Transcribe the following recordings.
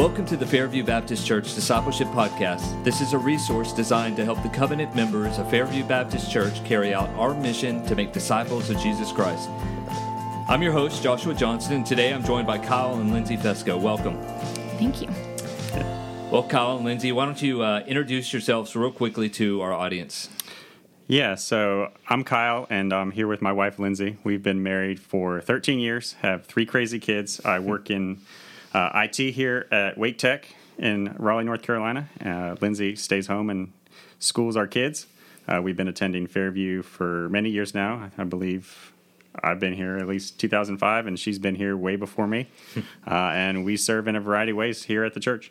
Welcome to the Fairview Baptist Church Discipleship Podcast. This is a resource designed to help the covenant members of Fairview Baptist Church carry out our mission to make disciples of Jesus Christ. I'm your host, Joshua Johnson, and today I'm joined by Kyle and Lindsay Fesco. Welcome. Thank you. Well, Kyle and Lindsay, why don't you uh, introduce yourselves real quickly to our audience? Yeah, so I'm Kyle, and I'm here with my wife, Lindsay. We've been married for 13 years, have three crazy kids. I work in uh, IT here at Wake Tech in Raleigh, North Carolina. Uh, Lindsay stays home and schools our kids. Uh, we've been attending Fairview for many years now. I believe I've been here at least 2005, and she's been here way before me. Uh, and we serve in a variety of ways here at the church.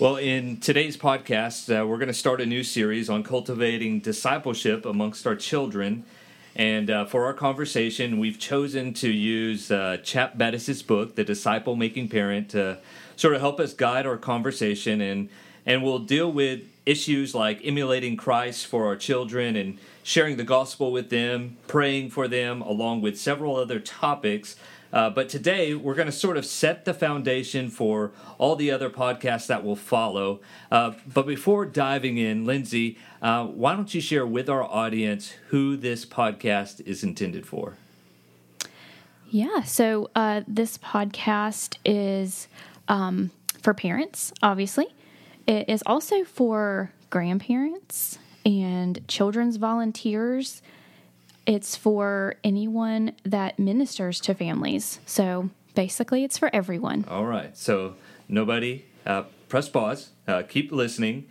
Well, in today's podcast, uh, we're going to start a new series on cultivating discipleship amongst our children. And uh, for our conversation, we've chosen to use uh, Chap Bettis' book, The Disciple Making Parent, to sort of help us guide our conversation. And, and we'll deal with issues like emulating Christ for our children and sharing the gospel with them, praying for them, along with several other topics uh, but today we're going to sort of set the foundation for all the other podcasts that will follow. Uh, but before diving in, Lindsay, uh, why don't you share with our audience who this podcast is intended for? Yeah, so uh, this podcast is um, for parents, obviously. It is also for grandparents and children's volunteers it's for anyone that ministers to families. So basically, it's for everyone. All right. So nobody, uh, press pause, uh, keep listening,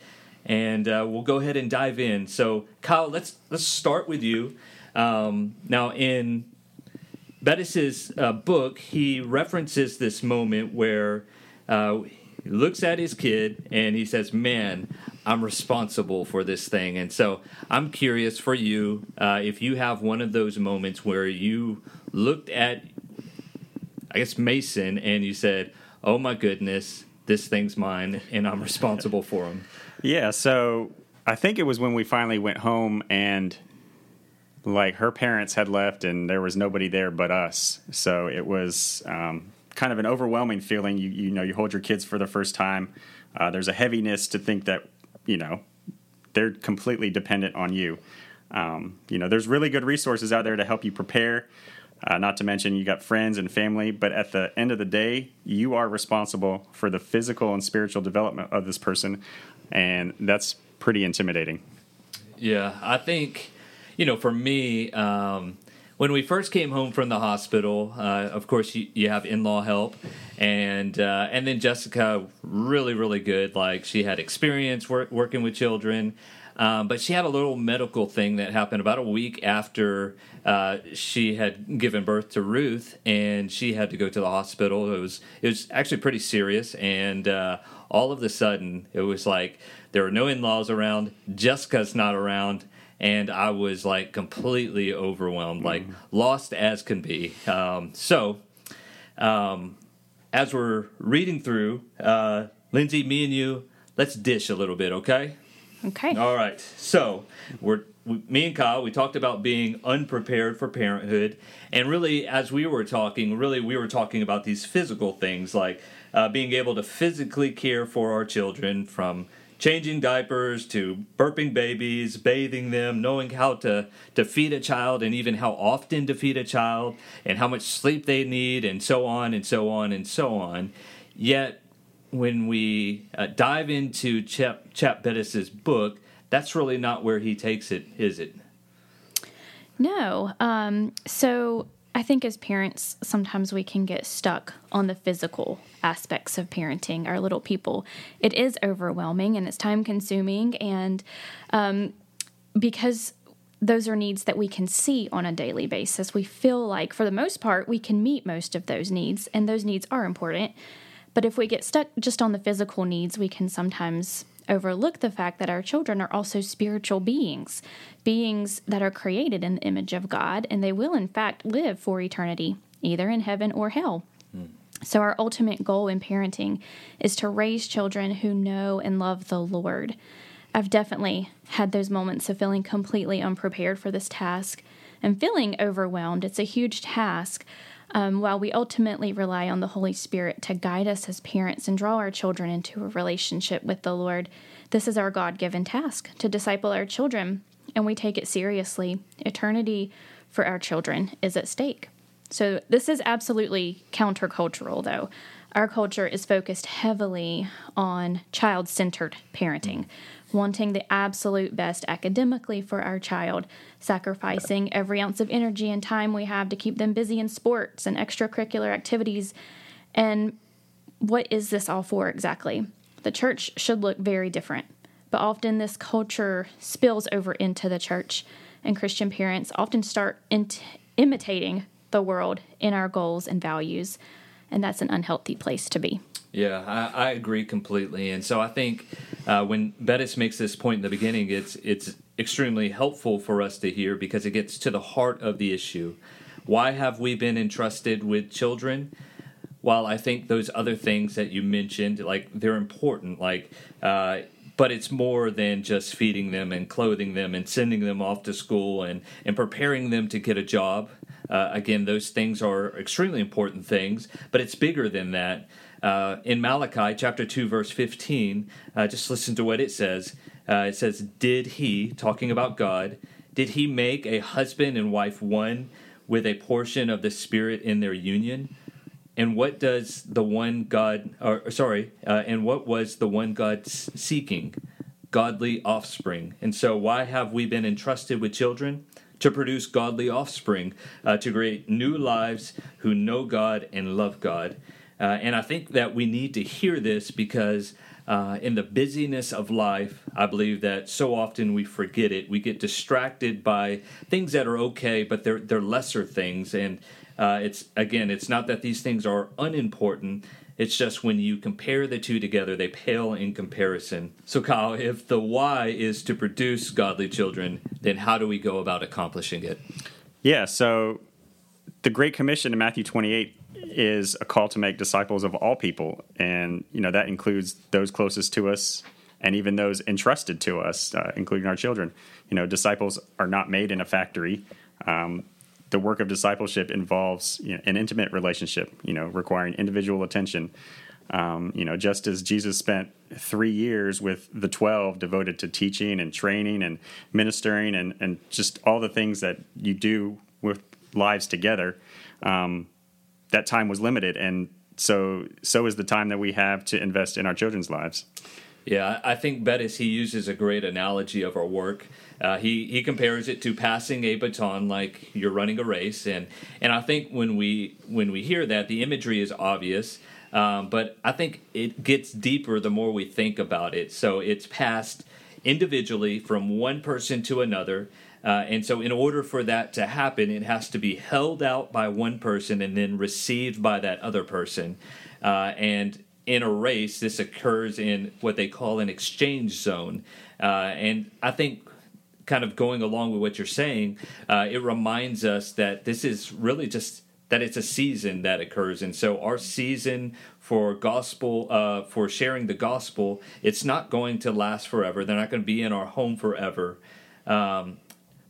and uh, we'll go ahead and dive in. So Kyle, let's let's start with you. Um, now in Bettis's uh, book, he references this moment where uh, he looks at his kid and he says, "Man, I'm responsible for this thing." And so I'm curious for you uh, if you have one of those moments where you looked at, I guess Mason, and you said, "Oh my goodness, this thing's mine, and I'm responsible for him." Yeah. So I think it was when we finally went home and like her parents had left and there was nobody there but us. So it was um, kind of an overwhelming feeling. You you know you hold your kids for the first time. Uh, there's a heaviness to think that you know they're completely dependent on you. Um, you know, there's really good resources out there to help you prepare. Uh, not to mention you got friends and family, but at the end of the day, you are responsible for the physical and spiritual development of this person, and that's pretty intimidating. Yeah, I think you know for me. Um, when we first came home from the hospital, uh, of course you, you have in-law help, and uh, and then Jessica really really good. Like she had experience work, working with children. Um, but she had a little medical thing that happened about a week after uh, she had given birth to Ruth, and she had to go to the hospital. It was it was actually pretty serious, and uh, all of a sudden it was like there were no in laws around. Jessica's not around, and I was like completely overwhelmed, like mm. lost as can be. Um, so, um, as we're reading through, uh, Lindsay, me and you, let's dish a little bit, okay? Okay. All right. So we're we, me and Kyle. We talked about being unprepared for parenthood, and really, as we were talking, really we were talking about these physical things like uh, being able to physically care for our children from changing diapers to burping babies, bathing them, knowing how to, to feed a child and even how often to feed a child and how much sleep they need and so on and so on and so on. Yet, when we uh, dive into Chap, Chap Bettis's book, that's really not where he takes it, is it? No. Um, so I think as parents, sometimes we can get stuck on the physical aspects of parenting our little people. It is overwhelming and it's time consuming. And um, because those are needs that we can see on a daily basis, we feel like for the most part, we can meet most of those needs, and those needs are important. But if we get stuck just on the physical needs, we can sometimes overlook the fact that our children are also spiritual beings, beings that are created in the image of God, and they will, in fact, live for eternity, either in heaven or hell. Hmm. So, our ultimate goal in parenting is to raise children who know and love the Lord. I've definitely had those moments of feeling completely unprepared for this task and feeling overwhelmed. It's a huge task. Um, while we ultimately rely on the Holy Spirit to guide us as parents and draw our children into a relationship with the Lord, this is our God given task to disciple our children, and we take it seriously. Eternity for our children is at stake. So, this is absolutely countercultural, though. Our culture is focused heavily on child centered parenting, wanting the absolute best academically for our child, sacrificing every ounce of energy and time we have to keep them busy in sports and extracurricular activities. And what is this all for exactly? The church should look very different, but often this culture spills over into the church, and Christian parents often start imitating the world in our goals and values, and that's an unhealthy place to be. Yeah, I, I agree completely, and so I think uh, when Bettis makes this point in the beginning, it's it's extremely helpful for us to hear because it gets to the heart of the issue. Why have we been entrusted with children? While I think those other things that you mentioned, like they're important, like. Uh, but it's more than just feeding them and clothing them and sending them off to school and, and preparing them to get a job. Uh, again, those things are extremely important things, but it's bigger than that. Uh, in Malachi chapter 2, verse 15, uh, just listen to what it says. Uh, it says, Did he, talking about God, did he make a husband and wife one with a portion of the Spirit in their union? And what does the one God, or sorry, uh, and what was the one God seeking? Godly offspring. And so, why have we been entrusted with children? To produce godly offspring, uh, to create new lives who know God and love God. Uh, and I think that we need to hear this because uh, in the busyness of life, I believe that so often we forget it. We get distracted by things that are okay, but they're they're lesser things. And uh, it's again, it's not that these things are unimportant. It's just when you compare the two together, they pale in comparison. So, Kyle, if the why is to produce godly children, then how do we go about accomplishing it? Yeah, so the Great Commission in Matthew 28 is a call to make disciples of all people, and you know that includes those closest to us and even those entrusted to us, uh, including our children. You know, disciples are not made in a factory. Um, the work of discipleship involves you know, an intimate relationship, you know, requiring individual attention. Um, you know, just as Jesus spent three years with the 12 devoted to teaching and training and ministering and, and just all the things that you do with lives together, um, that time was limited, and so so is the time that we have to invest in our children's lives. Yeah, I think Bettis he uses a great analogy of our work. Uh, he he compares it to passing a baton like you're running a race, and and I think when we when we hear that, the imagery is obvious, um, but I think it gets deeper the more we think about it. So it's passed individually from one person to another. Uh, and so, in order for that to happen, it has to be held out by one person and then received by that other person. Uh, and in a race, this occurs in what they call an exchange zone. Uh, and I think, kind of going along with what you're saying, uh, it reminds us that this is really just that it's a season that occurs. And so our season for gospel uh, for sharing the gospel it's not going to last forever. They're not going to be in our home forever. Um,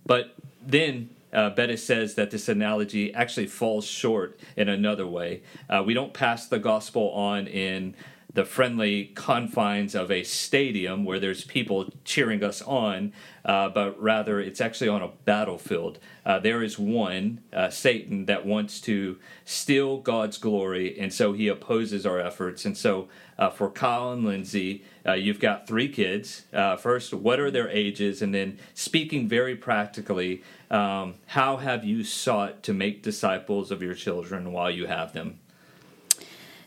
but then uh, Bettis says that this analogy actually falls short in another way. Uh, we don't pass the gospel on in the friendly confines of a stadium where there's people cheering us on, uh, but rather it's actually on a battlefield. Uh, there is one, uh, Satan, that wants to steal God's glory, and so he opposes our efforts. And so uh, for Kyle and Lindsay, uh, you've got three kids. Uh, first, what are their ages? And then, speaking very practically, um, how have you sought to make disciples of your children while you have them?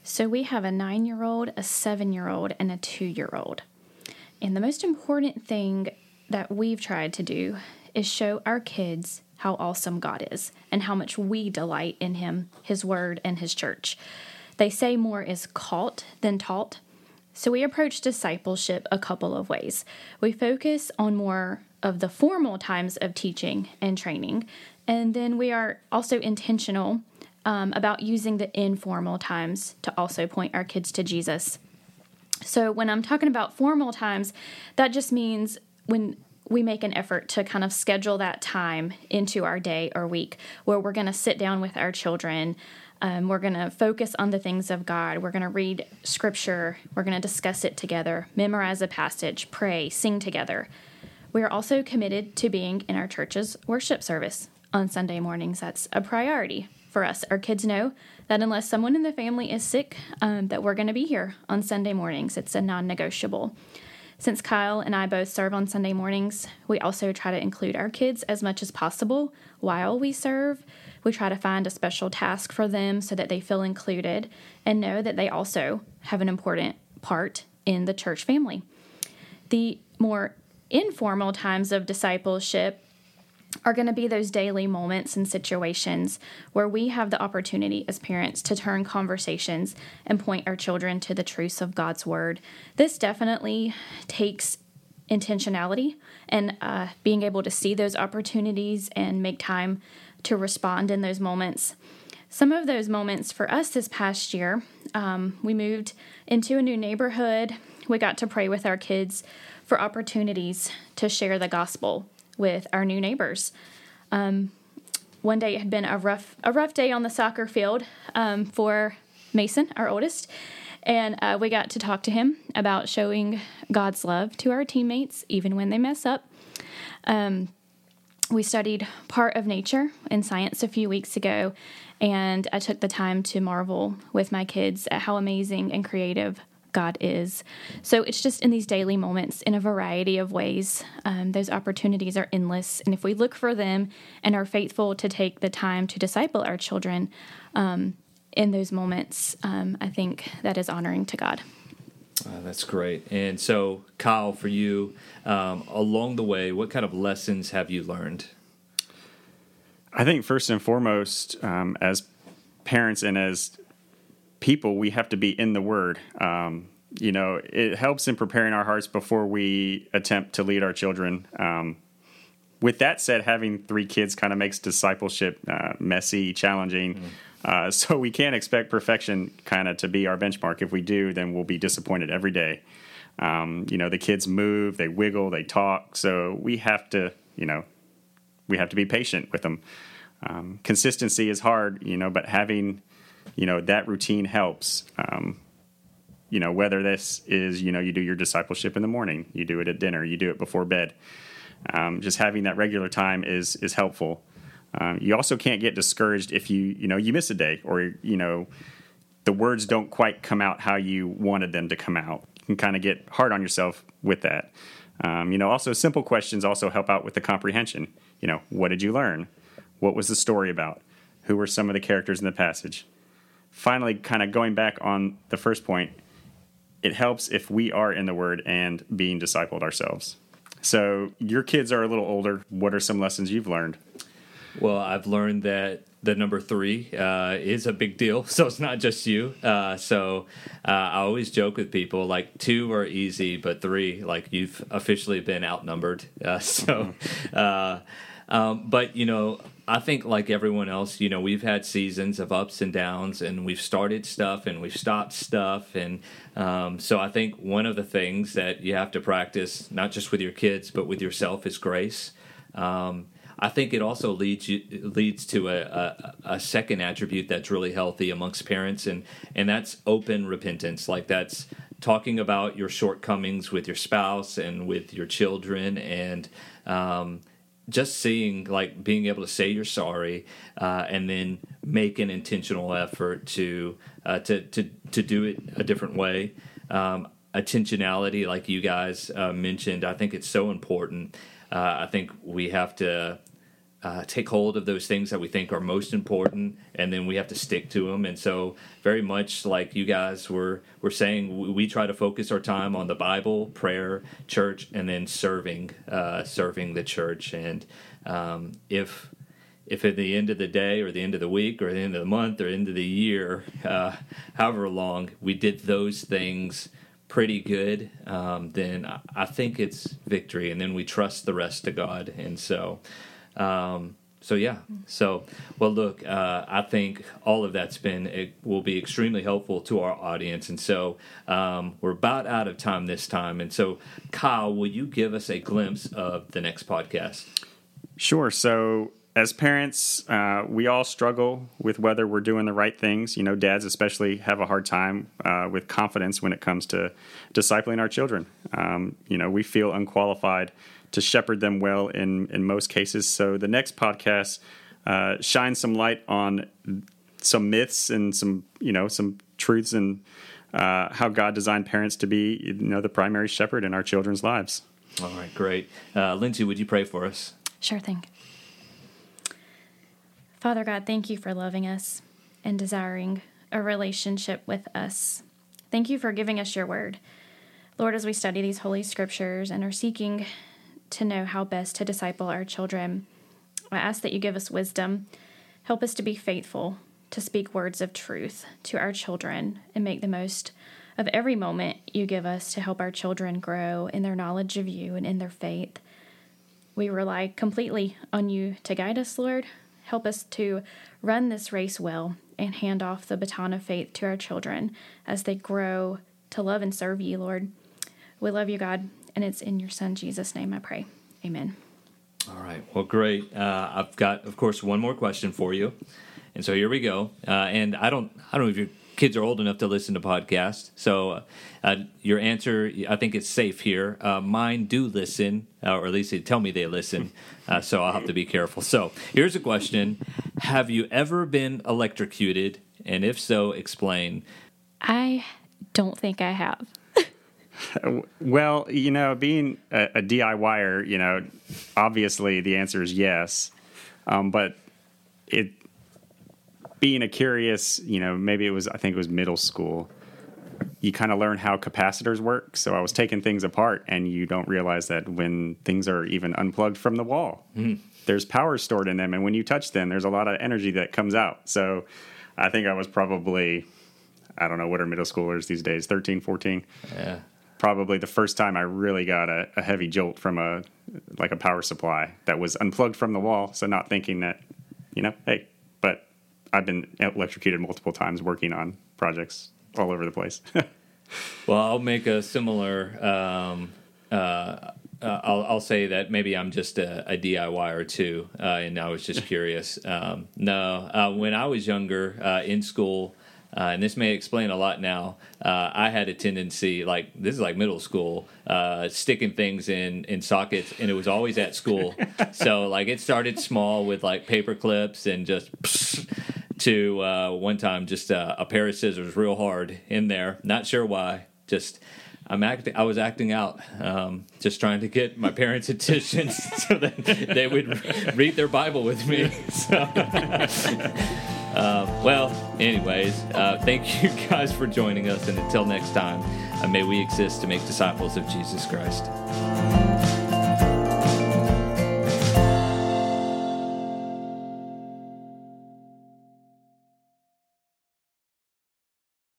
So we have a nine year old, a seven year old, and a two year old. And the most important thing that we've tried to do is show our kids how awesome God is and how much we delight in Him, His Word, and His church. They say more is caught than taught. So we approach discipleship a couple of ways. We focus on more of the formal times of teaching and training, and then we are also intentional um, about using the informal times to also point our kids to Jesus. So when I'm talking about formal times, that just means when we make an effort to kind of schedule that time into our day or week where we're going to sit down with our children. Um, we're going to focus on the things of God. We're going to read scripture. We're going to discuss it together, memorize a passage, pray, sing together. We are also committed to being in our church's worship service on Sunday mornings. That's a priority for us. Our kids know that unless someone in the family is sick, um, that we're going to be here on Sunday mornings. It's a non-negotiable. Since Kyle and I both serve on Sunday mornings, we also try to include our kids as much as possible while we serve. We try to find a special task for them so that they feel included and know that they also have an important part in the church family. The more informal times of discipleship are going to be those daily moments and situations where we have the opportunity as parents to turn conversations and point our children to the truths of God's Word. This definitely takes intentionality and uh, being able to see those opportunities and make time to respond in those moments. Some of those moments for us this past year, um, we moved into a new neighborhood. We got to pray with our kids for opportunities to share the gospel with our new neighbors. Um, one day it had been a rough a rough day on the soccer field um, for Mason, our oldest, and uh, we got to talk to him about showing God's love to our teammates even when they mess up. Um, we studied part of nature in science a few weeks ago, and I took the time to marvel with my kids at how amazing and creative God is. So it's just in these daily moments in a variety of ways. Um, those opportunities are endless. And if we look for them and are faithful to take the time to disciple our children um, in those moments, um, I think that is honoring to God. Uh, that's great. And so, Kyle, for you, um, along the way, what kind of lessons have you learned? I think first and foremost, um, as parents and as people, we have to be in the Word. Um, you know, it helps in preparing our hearts before we attempt to lead our children. Um, with that said, having three kids kind of makes discipleship uh, messy, challenging. Mm. Uh, so we can't expect perfection kind of to be our benchmark. If we do, then we'll be disappointed every day. Um, you know, the kids move, they wiggle, they talk. So we have to, you know, we have to be patient with them. Um, consistency is hard, you know, but having you know that routine helps. Um, you know whether this is you know you do your discipleship in the morning, you do it at dinner, you do it before bed. Um, just having that regular time is is helpful. Um, you also can't get discouraged if you you know you miss a day or you know the words don't quite come out how you wanted them to come out. You can kind of get hard on yourself with that. Um, you know, also simple questions also help out with the comprehension. You know, what did you learn? What was the story about? Who were some of the characters in the passage? Finally, kind of going back on the first point, it helps if we are in the Word and being discipled ourselves. So, your kids are a little older. What are some lessons you've learned? Well, I've learned that the number three uh, is a big deal. So it's not just you. Uh, so uh, I always joke with people like two are easy, but three, like you've officially been outnumbered. Uh, so, uh, um, but you know, I think, like everyone else, you know, we've had seasons of ups and downs, and we've started stuff and we've stopped stuff. And um, so I think one of the things that you have to practice, not just with your kids, but with yourself, is grace. Um, I think it also leads you leads to a, a, a, second attribute that's really healthy amongst parents, and and that's open repentance. Like that's talking about your shortcomings with your spouse and with your children, and um, just seeing like being able to say you're sorry uh, and then make an intentional effort to uh, to to to do it a different way. Um, attentionality, like you guys uh, mentioned, I think it's so important. Uh, I think we have to uh, take hold of those things that we think are most important, and then we have to stick to them. And so, very much like you guys were were saying, we, we try to focus our time on the Bible, prayer, church, and then serving uh, serving the church. And um, if if at the end of the day, or the end of the week, or the end of the month, or end of the year, uh, however long, we did those things pretty good, um, then I think it's victory, and then we trust the rest to God. And so. Um, so yeah. So well, look, uh, I think all of that's been it will be extremely helpful to our audience, and so um, we're about out of time this time. And so, Kyle, will you give us a glimpse of the next podcast? Sure. So as parents, uh, we all struggle with whether we're doing the right things. You know, dads especially have a hard time uh, with confidence when it comes to discipling our children. Um, you know, we feel unqualified to shepherd them well in in most cases. So the next podcast uh, shines some light on some myths and some you know some truths and uh, how God designed parents to be you know the primary shepherd in our children's lives. All right, great. Uh, Lindsay, would you pray for us? Sure thing. Father God, thank you for loving us and desiring a relationship with us. Thank you for giving us your word. Lord, as we study these holy scriptures and are seeking to know how best to disciple our children. I ask that you give us wisdom. Help us to be faithful, to speak words of truth to our children, and make the most of every moment you give us to help our children grow in their knowledge of you and in their faith. We rely completely on you to guide us, Lord. Help us to run this race well and hand off the baton of faith to our children as they grow to love and serve you, Lord. We love you, God. And it's in your son Jesus' name I pray. Amen. All right. Well, great. Uh, I've got, of course, one more question for you, and so here we go. Uh, and I don't, I don't know if your kids are old enough to listen to podcasts, so uh, your answer, I think it's safe here. Uh, mine do listen, uh, or at least they tell me they listen, uh, so I'll have to be careful. So here's a question: Have you ever been electrocuted? And if so, explain. I don't think I have. Well, you know, being a, a DIYer, you know, obviously the answer is yes. Um, but it being a curious, you know, maybe it was I think it was middle school. You kind of learn how capacitors work. So I was taking things apart, and you don't realize that when things are even unplugged from the wall, mm. there's power stored in them, and when you touch them, there's a lot of energy that comes out. So I think I was probably I don't know what are middle schoolers these days 13 14 yeah probably the first time I really got a, a, heavy jolt from a like a power supply that was unplugged from the wall. So not thinking that, you know, hey, but I've been electrocuted multiple times working on projects all over the place. well, I'll make a similar. Um, uh, uh, I'll, I'll, say that maybe I'm just a, a DIY too, uh, and I was just curious. Um, no, uh, when I was younger uh, in school, uh, and this may explain a lot now. Uh, I had a tendency, like this is like middle school, uh, sticking things in in sockets, and it was always at school. so like it started small with like paper clips and just to uh, one time just uh, a pair of scissors real hard in there. Not sure why, just. I'm acting. I was acting out, um, just trying to get my parents' attention so that they would read their Bible with me. So. Uh, well, anyways, uh, thank you guys for joining us, and until next time, uh, may we exist to make disciples of Jesus Christ.